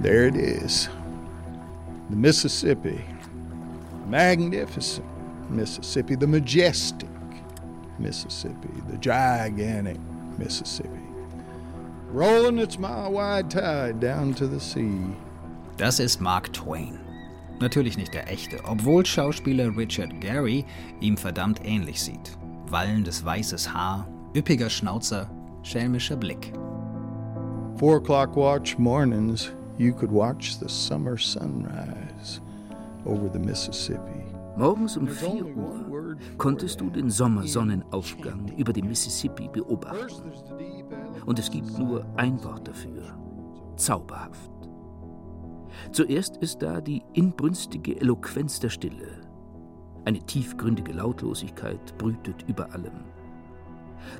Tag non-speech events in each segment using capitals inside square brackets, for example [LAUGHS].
There it is. The Mississippi. Magnificent Mississippi. The majestic Mississippi. The gigantic Mississippi. Rolling its mile wide tide down to the sea. Das ist Mark Twain. Natürlich nicht der echte, obwohl Schauspieler Richard Gary ihm verdammt ähnlich sieht. Wallendes weißes Haar, üppiger Schnauzer, schelmischer Blick. Four o'clock watch mornings, you could watch the summer sunrise over the Mississippi. Morgens um 4 Uhr konntest du den Sommersonnenaufgang über dem Mississippi beobachten. Und es gibt nur ein Wort dafür. Zauberhaft. Zuerst ist da die inbrünstige Eloquenz der Stille. Eine tiefgründige Lautlosigkeit brütet über allem.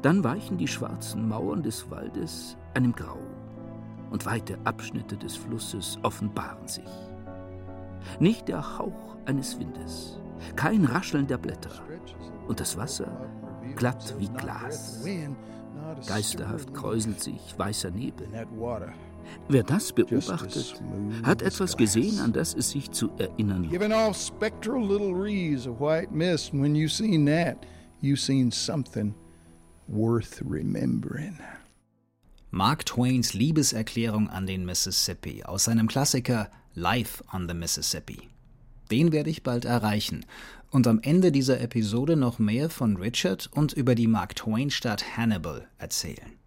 Dann weichen die schwarzen Mauern des Waldes einem Grau und weite Abschnitte des Flusses offenbaren sich. Nicht der Hauch eines Windes, kein Rascheln der Blätter und das Wasser glatt wie Glas. Geisterhaft kräuselt sich weißer Nebel. Wer das beobachtet, hat etwas gesehen, an das es sich zu erinnern lohnt. Mark Twains Liebeserklärung an den Mississippi aus seinem Klassiker Life on the Mississippi. Den werde ich bald erreichen und am Ende dieser Episode noch mehr von Richard und über die Mark Twain Stadt Hannibal erzählen.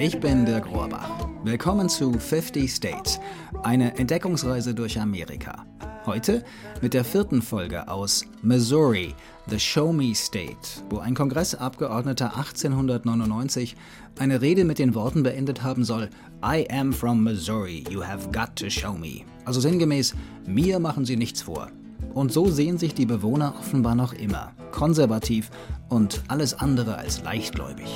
Ich bin Dirk Rohrbach. Willkommen zu 50 States, eine Entdeckungsreise durch Amerika. Heute mit der vierten Folge aus Missouri, The Show Me State, wo ein Kongressabgeordneter 1899 eine Rede mit den Worten beendet haben soll: I am from Missouri, you have got to show me. Also sinngemäß, mir machen Sie nichts vor. Und so sehen sich die Bewohner offenbar noch immer, konservativ und alles andere als leichtgläubig.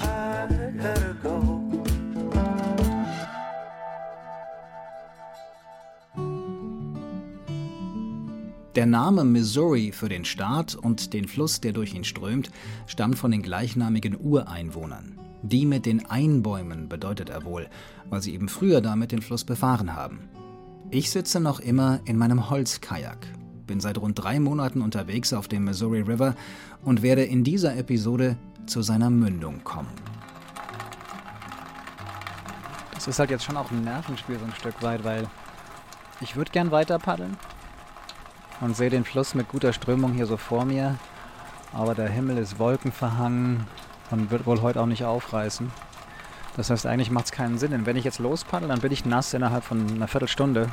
Der Name Missouri für den Staat und den Fluss, der durch ihn strömt, stammt von den gleichnamigen Ureinwohnern. Die mit den Einbäumen bedeutet er wohl, weil sie eben früher damit den Fluss befahren haben. Ich sitze noch immer in meinem Holzkajak, bin seit rund drei Monaten unterwegs auf dem Missouri River und werde in dieser Episode zu seiner Mündung kommen. Das ist halt jetzt schon auch ein Nervenspiel so ein Stück weit, weil ich würde gern weiter paddeln und sehe den Fluss mit guter Strömung hier so vor mir, aber der Himmel ist wolkenverhangen und wird wohl heute auch nicht aufreißen. Das heißt, eigentlich macht es keinen Sinn, denn wenn ich jetzt lospaddel, dann bin ich nass innerhalb von einer Viertelstunde.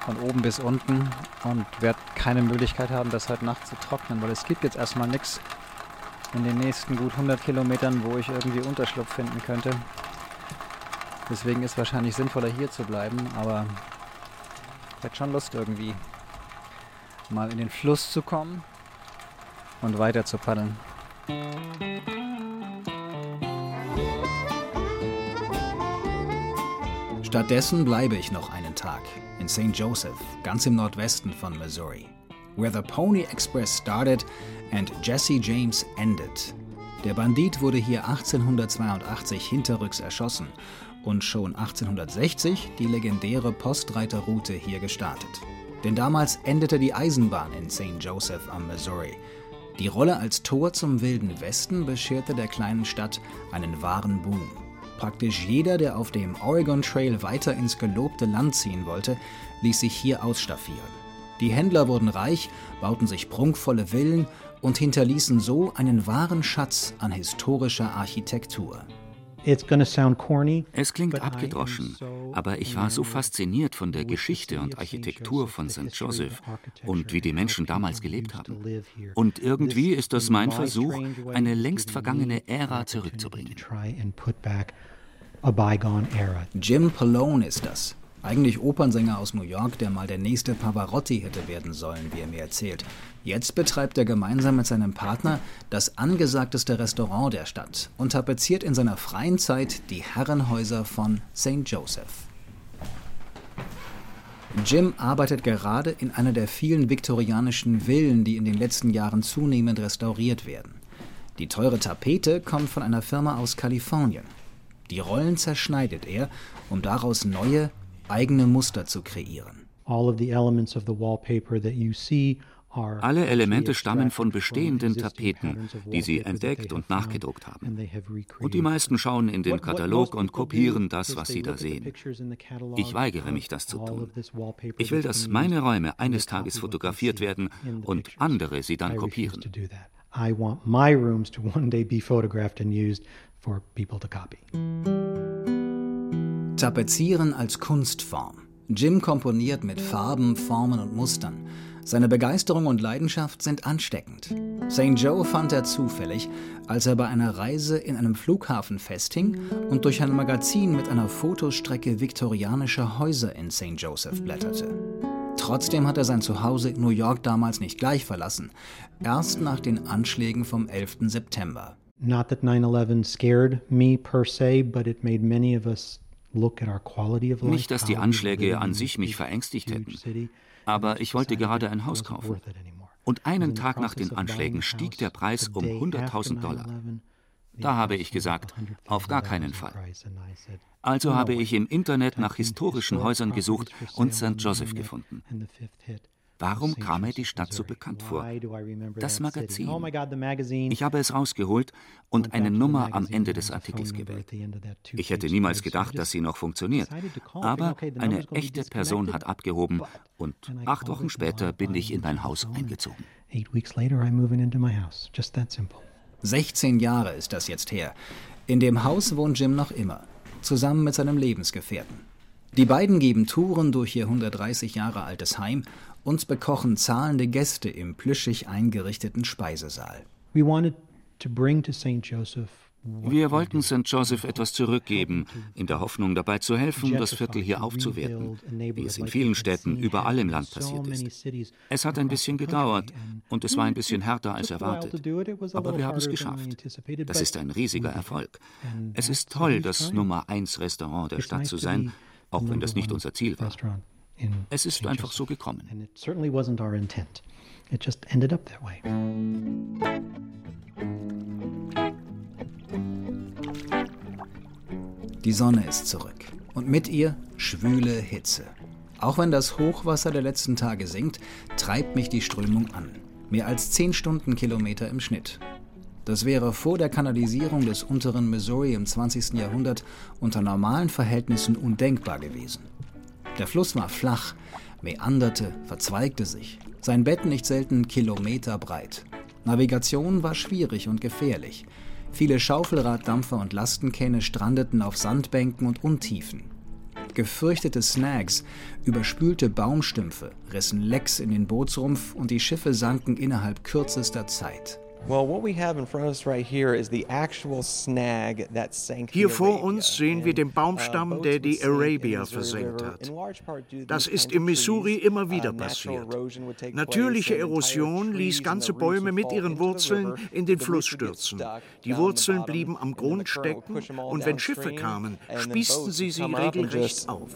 Von oben bis unten. Und werde keine Möglichkeit haben, das heute Nacht zu trocknen, weil es gibt jetzt erstmal nichts in den nächsten gut 100 Kilometern, wo ich irgendwie Unterschlupf finden könnte. Deswegen ist wahrscheinlich sinnvoller hier zu bleiben, aber ich hätte schon Lust irgendwie mal in den Fluss zu kommen und weiter zu paddeln. Stattdessen bleibe ich noch einen Tag in St. Joseph, ganz im Nordwesten von Missouri, where the Pony Express started and Jesse James ended. Der Bandit wurde hier 1882 hinterrücks erschossen und schon 1860 die legendäre Postreiterroute hier gestartet. Denn damals endete die Eisenbahn in St. Joseph am Missouri. Die Rolle als Tor zum Wilden Westen bescherte der kleinen Stadt einen wahren Boom. Praktisch jeder, der auf dem Oregon Trail weiter ins gelobte Land ziehen wollte, ließ sich hier ausstaffieren. Die Händler wurden reich, bauten sich prunkvolle Villen und hinterließen so einen wahren Schatz an historischer Architektur. It's gonna sound corny. Es klingt but I am abgedroschen, so aber ich war so fasziniert von der Geschichte und of St. Architektur Joseph, von St. Joseph und wie die and Menschen how damals people gelebt haben. Und irgendwie This, ist das in mein my Versuch, eine längst vergangene Ära zurückzubringen. To try and put back a bygone era. Jim Polone ist das. Eigentlich Opernsänger aus New York, der mal der nächste Pavarotti hätte werden sollen, wie er mir erzählt. Jetzt betreibt er gemeinsam mit seinem Partner das angesagteste Restaurant der Stadt und tapeziert in seiner freien Zeit die Herrenhäuser von St. Joseph. Jim arbeitet gerade in einer der vielen viktorianischen Villen, die in den letzten Jahren zunehmend restauriert werden. Die teure Tapete kommt von einer Firma aus Kalifornien. Die Rollen zerschneidet er, um daraus neue, eigene Muster zu kreieren. All of the elements of the wallpaper that you see alle Elemente stammen von bestehenden Tapeten, die sie entdeckt und nachgedruckt haben. Und die meisten schauen in den Katalog und kopieren das, was sie da sehen. Ich weigere mich, das zu tun. Ich will, dass meine Räume eines Tages fotografiert werden und andere sie dann kopieren. I want my rooms to one day be photographed and used for people to copy. Tapezieren als Kunstform. Jim komponiert mit Farben, Formen und Mustern. Seine Begeisterung und Leidenschaft sind ansteckend. St. Joe fand er zufällig, als er bei einer Reise in einem Flughafen festhing und durch ein Magazin mit einer Fotostrecke viktorianischer Häuser in St. Joseph blätterte. Trotzdem hat er sein Zuhause in New York damals nicht gleich verlassen, erst nach den Anschlägen vom 11. September. Not that 9/11 scared me per se, but it made many of us nicht, dass die Anschläge an sich mich verängstigt hätten, aber ich wollte gerade ein Haus kaufen. Und einen Tag nach den Anschlägen stieg der Preis um 100.000 Dollar. Da habe ich gesagt, auf gar keinen Fall. Also habe ich im Internet nach historischen Häusern gesucht und St. Joseph gefunden. Warum kam mir die Stadt so bekannt vor? Das Magazin. Oh ich habe es rausgeholt und eine Nummer am Ende des Artikels gewählt. Ich hätte niemals gedacht, dass sie noch funktioniert. Aber eine echte Person hat abgehoben und acht Wochen später bin ich in mein Haus eingezogen. 16 Jahre ist das jetzt her. In dem Haus wohnt Jim noch immer, zusammen mit seinem Lebensgefährten. Die beiden geben Touren durch ihr 130 Jahre altes Heim uns bekochen zahlende Gäste im plüschig eingerichteten Speisesaal. Wir wollten St. Joseph etwas zurückgeben, in der Hoffnung dabei zu helfen, das Viertel hier aufzuwerten, wie es in vielen Städten überall im Land passiert ist. Es hat ein bisschen gedauert und es war ein bisschen härter als erwartet. Aber wir haben es geschafft. Das ist ein riesiger Erfolg. Es ist toll, das Nummer 1 Restaurant der Stadt zu sein, auch wenn das nicht unser Ziel war. Es ist einfach so gekommen. Die Sonne ist zurück und mit ihr schwüle Hitze. Auch wenn das Hochwasser der letzten Tage sinkt, treibt mich die Strömung an. Mehr als 10 Stundenkilometer im Schnitt. Das wäre vor der Kanalisierung des unteren Missouri im 20. Jahrhundert unter normalen Verhältnissen undenkbar gewesen. Der Fluss war flach, meanderte, verzweigte sich, sein Bett nicht selten kilometerbreit. Navigation war schwierig und gefährlich. Viele Schaufelraddampfer und Lastenkähne strandeten auf Sandbänken und Untiefen. Gefürchtete Snags, überspülte Baumstümpfe rissen Lecks in den Bootsrumpf und die Schiffe sanken innerhalb kürzester Zeit. Hier vor uns sehen wir den Baumstamm, uh, der die Arabia versenkt hat. Das ist im Missouri immer uh, wieder passiert. Natürliche Erosion ließ ganze Bäume mit ihren Wurzeln in den Fluss stürzen. Die Wurzeln blieben am Grund stecken und wenn Schiffe kamen, spießten sie sie regelrecht auf.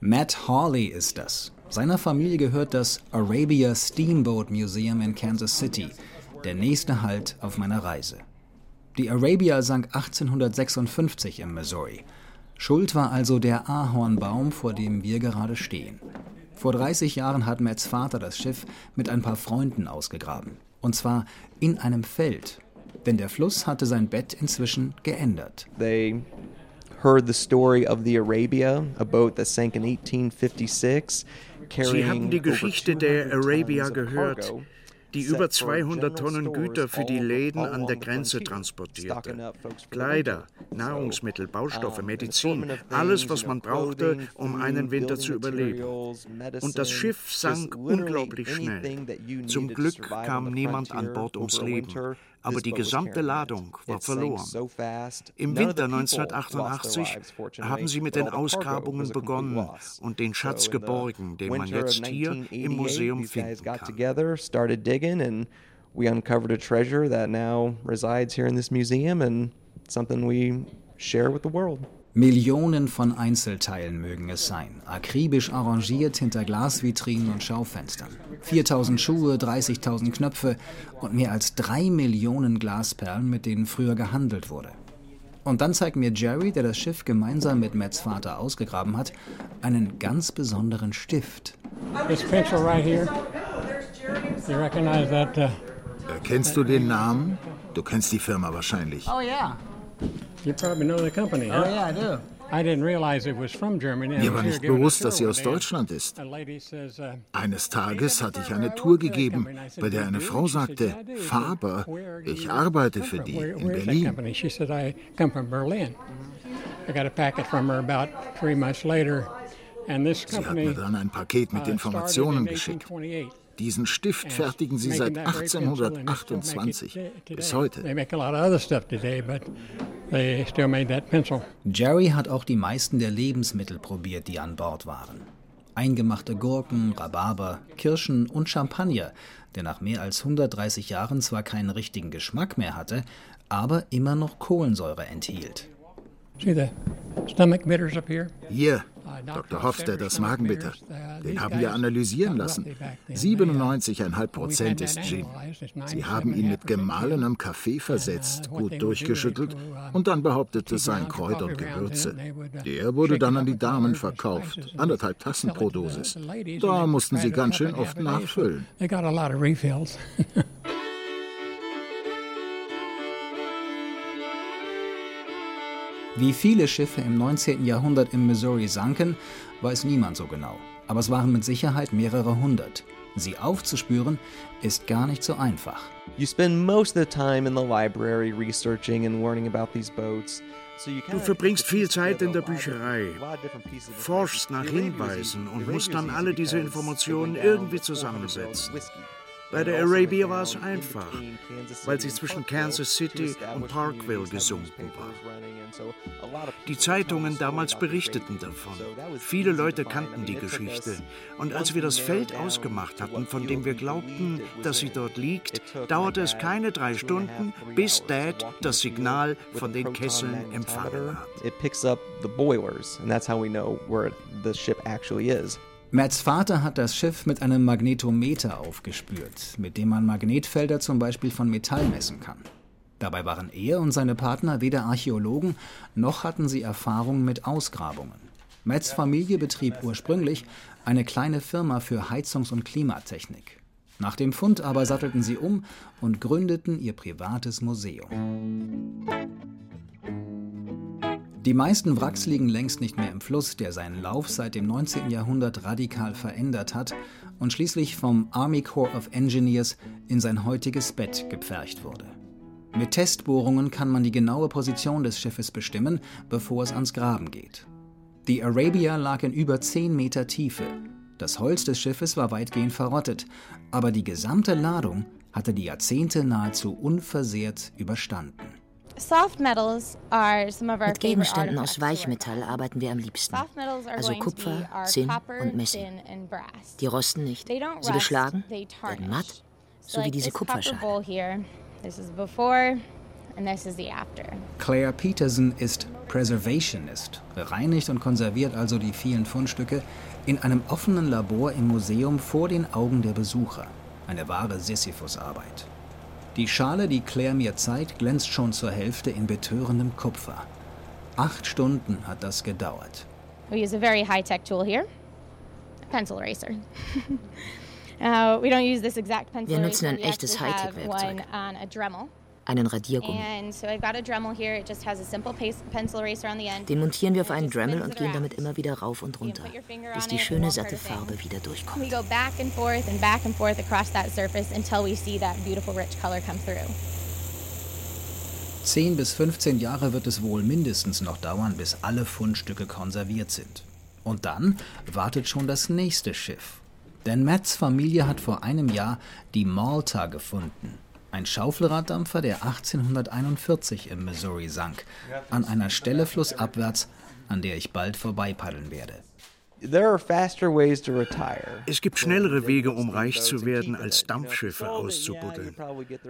Matt Hawley ist das. Seiner Familie gehört das Arabia Steamboat Museum in Kansas City, der nächste Halt auf meiner Reise. Die Arabia sank 1856 im Missouri. Schuld war also der Ahornbaum, vor dem wir gerade stehen. Vor 30 Jahren hat Matts Vater das Schiff mit ein paar Freunden ausgegraben. Und zwar in einem Feld. Denn der Fluss hatte sein Bett inzwischen geändert. They heard the story of the Arabia, a boat that sank in 1856. Sie hatten die Geschichte der Arabia gehört, die über 200 Tonnen Güter für die Läden an der Grenze transportierte. Kleider, Nahrungsmittel, Baustoffe, Medizin, alles, was man brauchte, um einen Winter zu überleben. Und das Schiff sank unglaublich schnell. Zum Glück kam niemand an Bord ums Leben aber die gesamte Ladung war verloren. Im Winter 1988 haben sie mit den Ausgrabungen begonnen und den Schatz geborgen, den man jetzt hier im Museum finden kann. We uncovered a treasure that now resides here in this museum and something we share with the world. Millionen von Einzelteilen mögen es sein, akribisch arrangiert hinter Glasvitrinen und Schaufenstern. 4000 Schuhe, 30.000 Knöpfe und mehr als drei Millionen Glasperlen, mit denen früher gehandelt wurde. Und dann zeigt mir Jerry, der das Schiff gemeinsam mit Matts Vater ausgegraben hat, einen ganz besonderen Stift. This pencil right here. You recognize that? Uh, Kennst du den Namen? Du kennst die Firma wahrscheinlich. Oh ja. You probably know the company. Oh Huh? ja, I do. I didn't realize it was from Germany. I Mir war nicht bewusst, dass sie one aus day. Deutschland ist. Uh, Eines Tages hatte ich eine Tour gegeben, bei der eine Frau sagte, Faber, ich arbeite für die in Berlin. company? She said, I come from Berlin. I got a packet from her about three months later. And this Sie hat mir dann ein Paket mit uh, Informationen geschickt. 1828. Diesen Stift fertigen sie seit 1828 bis heute. They make a lot of other stuff today, but they still made that pencil. Jerry hat auch die meisten der Lebensmittel probiert, die an Bord waren. Eingemachte Gurken, Rhabarber, Kirschen und Champagner, der nach mehr als 130 Jahren zwar keinen richtigen Geschmack mehr hatte, aber immer noch Kohlensäure enthielt. Hier, Uh, Dr. Hofstadters Magenbitter. Den haben wir analysieren lassen. 97,5 Prozent ist Gin. Sie haben ihn mit gemahlenem Kaffee versetzt, gut durchgeschüttelt und dann behauptet es seien Kräuter und Gewürze. Der wurde dann an die Damen verkauft, anderthalb Tassen pro Dosis. Da mussten sie ganz schön oft nachfüllen. [LAUGHS] Wie viele Schiffe im 19. Jahrhundert im Missouri sanken, weiß niemand so genau. Aber es waren mit Sicherheit mehrere hundert. Sie aufzuspüren, ist gar nicht so einfach. You spend most of the time in the library researching and learning about these boats. So you Du verbringst viel Zeit in der Bücherei, forschst nach. Hinweisen und musst dann alle diese Informationen irgendwie with 400 barrels zusammensetzen. Bei der Arabia war es einfach, weil sie zwischen Kansas City und Parkville gesunken war. Die Zeitungen damals berichteten davon. Viele Leute kannten die Geschichte. Und als wir das Feld ausgemacht hatten, von dem wir glaubten, dass sie dort liegt, dauerte es keine drei Stunden, bis Dad das Signal von den Kesseln empfangen hat. It picks up the boilers, and that's how we know where the ship actually is. Matts Vater hat das Schiff mit einem Magnetometer aufgespürt, mit dem man Magnetfelder zum Beispiel von Metall messen kann. Dabei waren er und seine Partner weder Archäologen noch hatten sie Erfahrung mit Ausgrabungen. Matts Familie betrieb ursprünglich eine kleine Firma für Heizungs- und Klimatechnik. Nach dem Fund aber sattelten sie um und gründeten ihr privates Museum. Die meisten Wracks liegen längst nicht mehr im Fluss, der seinen Lauf seit dem 19. Jahrhundert radikal verändert hat und schließlich vom Army Corps of Engineers in sein heutiges Bett gepfercht wurde. Mit Testbohrungen kann man die genaue Position des Schiffes bestimmen, bevor es ans Graben geht. Die Arabia lag in über 10 Meter Tiefe. Das Holz des Schiffes war weitgehend verrottet, aber die gesamte Ladung hatte die Jahrzehnte nahezu unversehrt überstanden. Mit Gegenständen aus Weichmetall arbeiten wir am liebsten. Also Kupfer, Zinn und Messing. Die rosten nicht. Sie beschlagen, werden matt, so wie diese Kupferschale. Claire Peterson ist Preservationist, bereinigt und konserviert also die vielen Fundstücke in einem offenen Labor im Museum vor den Augen der Besucher. Eine wahre Sisyphus-Arbeit. Die Schale, die Claire mir zeigt, glänzt schon zur Hälfte in betörendem Kupfer. Acht Stunden hat das gedauert. We use a very high-tech tool here, a pencil eraser. [LAUGHS] uh, we don't use this exact pencil Wir nutzen ein echtes Hightech-Werkzeug. Einen Radiergummi. And so I've got a Dremel here. It just has a simple pace- pencil eraser on the end. Den montieren wir auf einen Dremel und gehen damit immer wieder rauf und runter, bis die schöne satte. Farbe wieder durchkommt. We go back and forth and back and forth across that surface until we see that beautiful rich color come through. 10 bis 15 Jahre wird es wohl mindestens noch dauern, bis alle Fundstücke konserviert sind. Und dann wartet schon das nächste Schiff. Denn Matts Familie hat vor einem Jahr die Malta gefunden. Ein Schaufelraddampfer, der 1841 im Missouri sank, an einer Stelle flussabwärts, an der ich bald vorbeipaddeln werde. There are faster ways to retire. Es gibt schnellere Wege, um reich zu werden, als Dampfschiffe auszubuddeln.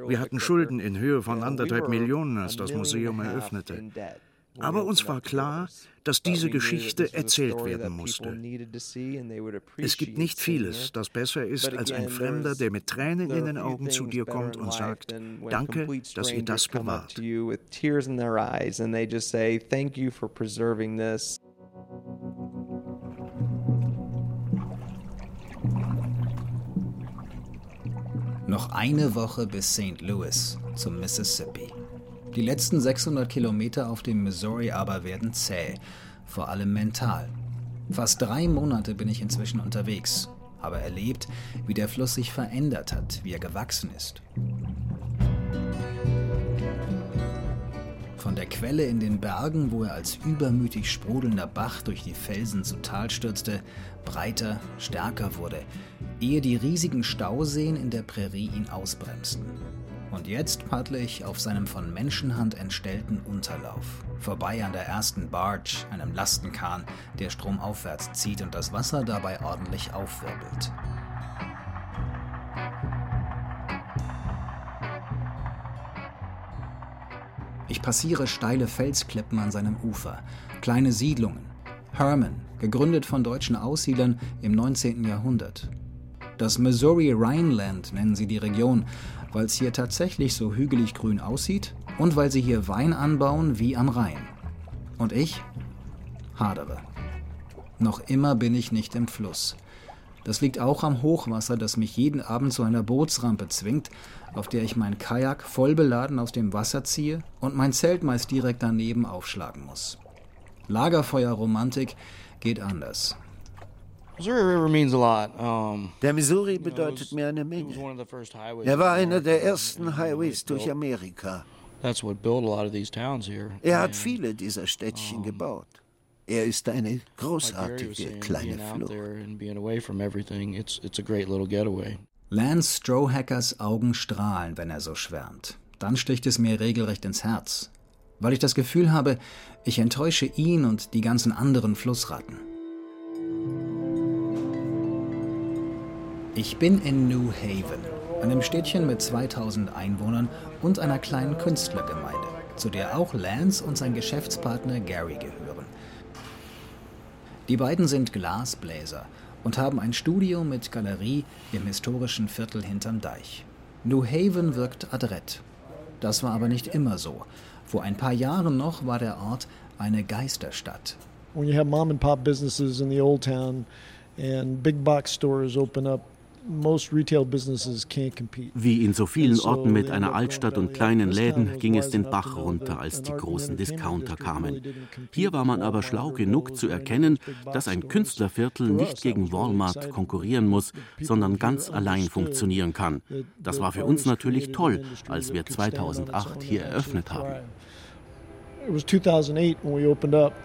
Wir hatten Schulden in Höhe von anderthalb Millionen, als das Museum eröffnete. Aber uns war klar, dass diese Geschichte erzählt werden musste. Es gibt nicht vieles, das besser ist als ein Fremder, der mit Tränen in den Augen zu dir kommt und sagt, danke, dass ihr das bewahrt. Noch eine Woche bis St. Louis zum Mississippi. Die letzten 600 Kilometer auf dem Missouri aber werden zäh, vor allem mental. Fast drei Monate bin ich inzwischen unterwegs, habe erlebt, wie der Fluss sich verändert hat, wie er gewachsen ist. Von der Quelle in den Bergen, wo er als übermütig sprudelnder Bach durch die Felsen zu Tal stürzte, breiter, stärker wurde, ehe die riesigen Stauseen in der Prärie ihn ausbremsten. Und jetzt paddle ich auf seinem von Menschenhand entstellten Unterlauf, vorbei an der ersten Barge, einem Lastenkahn, der stromaufwärts zieht und das Wasser dabei ordentlich aufwirbelt. Ich passiere steile Felsklippen an seinem Ufer, kleine Siedlungen. Herman, gegründet von deutschen Aussiedlern im 19. Jahrhundert. Das Missouri Rhineland nennen sie die Region, weil es hier tatsächlich so hügelig grün aussieht und weil sie hier Wein anbauen wie am Rhein. Und ich hadere. Noch immer bin ich nicht im Fluss. Das liegt auch am Hochwasser, das mich jeden Abend zu einer Bootsrampe zwingt, auf der ich mein Kajak voll beladen aus dem Wasser ziehe und mein Zelt meist direkt daneben aufschlagen muss. Lagerfeuerromantik geht anders. Der Missouri bedeutet mir eine Menge. Er war einer der ersten Highways durch Amerika. Er hat viele dieser Städtchen gebaut. Er ist eine großartige kleine Flucht. Lance Strohackers Augen strahlen, wenn er so schwärmt. Dann sticht es mir regelrecht ins Herz, weil ich das Gefühl habe, ich enttäusche ihn und die ganzen anderen Flussratten. Ich bin in New Haven, einem Städtchen mit 2000 Einwohnern und einer kleinen Künstlergemeinde, zu der auch Lance und sein Geschäftspartner Gary gehören. Die beiden sind Glasbläser und haben ein Studio mit Galerie im historischen Viertel hinterm Deich. New Haven wirkt adrett. Das war aber nicht immer so. Vor ein paar Jahren noch war der Ort eine Geisterstadt. When you have mom and pop businesses in the old town and big box stores open up wie in so vielen Orten mit einer Altstadt und kleinen Läden ging es den Bach runter, als die großen Discounter kamen. Hier war man aber schlau genug zu erkennen, dass ein Künstlerviertel nicht gegen Walmart konkurrieren muss, sondern ganz allein funktionieren kann. Das war für uns natürlich toll, als wir 2008 hier eröffnet haben. It was 2008 when we opened up. Ah, the reality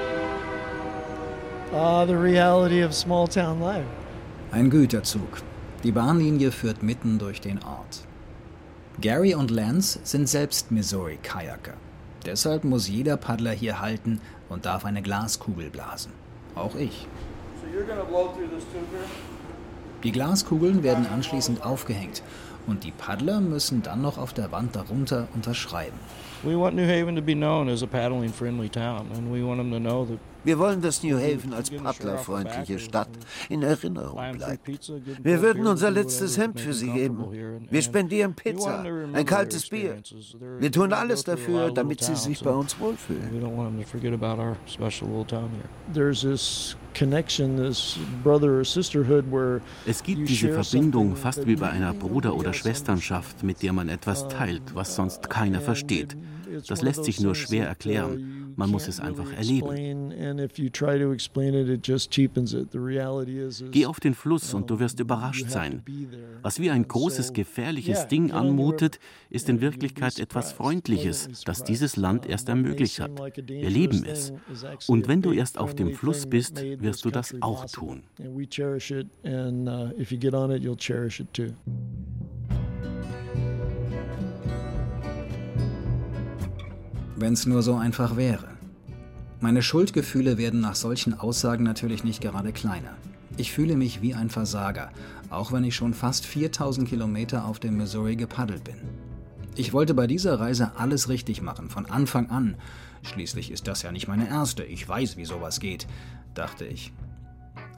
of small town life. Ein Güterzug. Die Bahnlinie führt mitten durch den Ort. Gary und Lance sind selbst Missouri-Kajaker. Deshalb muss jeder Paddler hier halten und darf eine Glaskugel blasen. Auch ich. Die Glaskugeln werden anschließend aufgehängt und die Paddler müssen dann noch auf der Wand darunter unterschreiben. We want New Haven to be known as a paddling friendly town and we want them to know that wir wollen, dass New Haven als paddlerfreundliche Stadt in Erinnerung bleibt. Wir würden unser letztes Hemd für Sie geben. Wir spendieren Pizza, ein kaltes Bier. Wir tun alles dafür, damit Sie sich bei uns wohlfühlen. Es gibt diese Verbindung fast wie bei einer Bruder- oder Schwesternschaft, mit der man etwas teilt, was sonst keiner versteht. Das lässt sich nur schwer erklären. Man muss es einfach erleben. Geh auf den Fluss und du wirst überrascht sein. Was wie ein großes, gefährliches Ding anmutet, ist in Wirklichkeit etwas Freundliches, das dieses Land erst ermöglicht hat. Wir lieben es. Und wenn du erst auf dem Fluss bist, wirst du das auch tun. Wenn es nur so einfach wäre. Meine Schuldgefühle werden nach solchen Aussagen natürlich nicht gerade kleiner. Ich fühle mich wie ein Versager, auch wenn ich schon fast 4000 Kilometer auf dem Missouri gepaddelt bin. Ich wollte bei dieser Reise alles richtig machen, von Anfang an. Schließlich ist das ja nicht meine erste. Ich weiß, wie sowas geht, dachte ich.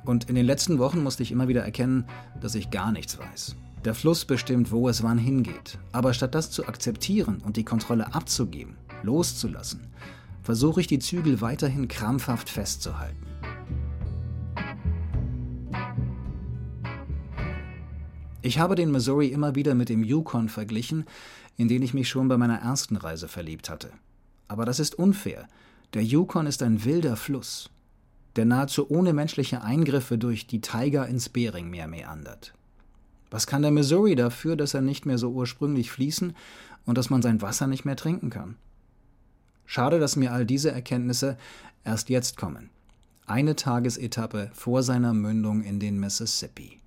Und in den letzten Wochen musste ich immer wieder erkennen, dass ich gar nichts weiß. Der Fluss bestimmt, wo es wann hingeht. Aber statt das zu akzeptieren und die Kontrolle abzugeben, loszulassen, versuche ich die Zügel weiterhin krampfhaft festzuhalten. Ich habe den Missouri immer wieder mit dem Yukon verglichen, in den ich mich schon bei meiner ersten Reise verliebt hatte. Aber das ist unfair. Der Yukon ist ein wilder Fluss, der nahezu ohne menschliche Eingriffe durch die Taiga ins Beringmeer meandert. Was kann der Missouri dafür, dass er nicht mehr so ursprünglich fließen und dass man sein Wasser nicht mehr trinken kann? Schade, dass mir all diese Erkenntnisse erst jetzt kommen. Eine Tagesetappe vor seiner Mündung in den Mississippi.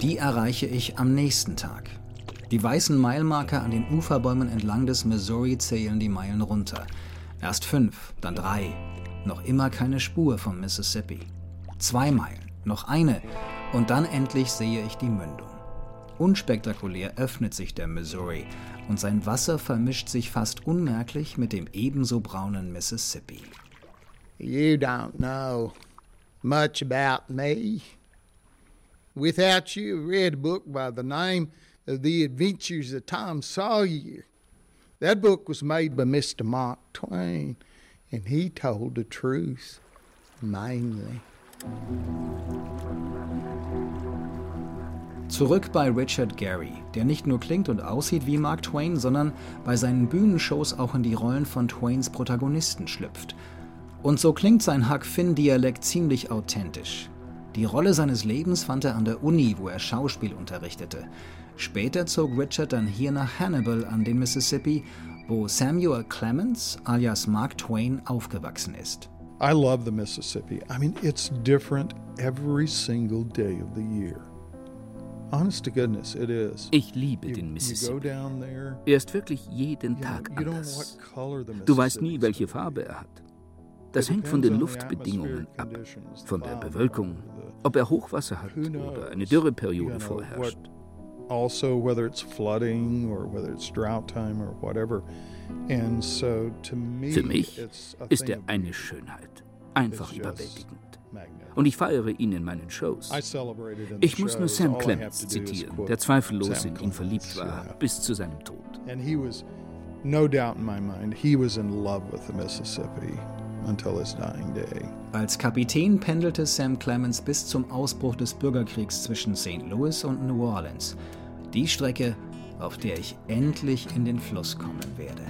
Die erreiche ich am nächsten Tag. Die weißen Meilmarker an den Uferbäumen entlang des Missouri zählen die Meilen runter. Erst fünf, dann drei. Noch immer keine Spur vom Mississippi. Zwei Meilen, noch eine, und dann endlich sehe ich die Mündung. Unspektakulär öffnet sich der Missouri und sein Wasser vermischt sich fast unmerklich mit dem ebenso braunen Mississippi. You don't know much about me. Without you, read a book by the name of The Adventures of Tom Sawyer. That book was made by Mr. Mark Twain, and he told the truth, mainly. Zurück bei Richard Gary, der nicht nur klingt und aussieht wie Mark Twain, sondern bei seinen Bühnenshows auch in die Rollen von Twains Protagonisten schlüpft. Und so klingt sein Huck Finn-Dialekt ziemlich authentisch. Die Rolle seines Lebens fand er an der Uni, wo er Schauspiel unterrichtete. Später zog Richard dann hier nach Hannibal an den Mississippi, wo Samuel Clemens alias Mark Twain aufgewachsen ist. I love the Mississippi. I mean, it's different every single day of the year. Ich liebe den Mississippi. Er ist wirklich jeden Tag anders. Du weißt nie, welche Farbe er hat. Das hängt von den Luftbedingungen ab, von der Bewölkung, ob er Hochwasser hat oder eine Dürreperiode vorherrscht. Also, whether it's flooding or whether it's drought time or whatever. And so, to me, Für mich ist er eine Schönheit, einfach überwältigend. Und ich feiere ihn in meinen Shows. Ich muss nur Sam Clements zitieren, der zweifellos in ihn verliebt war, bis zu seinem Tod. No doubt in my mind, he was in love with the Mississippi until his dying day. Als Kapitän pendelte Sam Clemens bis zum Ausbruch des Bürgerkriegs zwischen St. Louis und New Orleans. Die Strecke, auf der ich endlich in den Fluss kommen werde.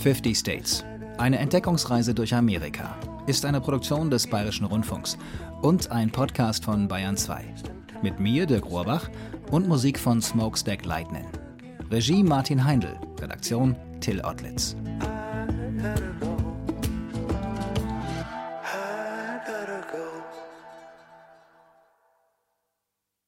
Fifty States. Eine Entdeckungsreise durch Amerika ist eine Produktion des Bayerischen Rundfunks und ein Podcast von Bayern 2. Mit mir, Dirk Rohrbach, und Musik von Smokestack Lightning. Regie Martin Heindl, Redaktion Till Ottlitz.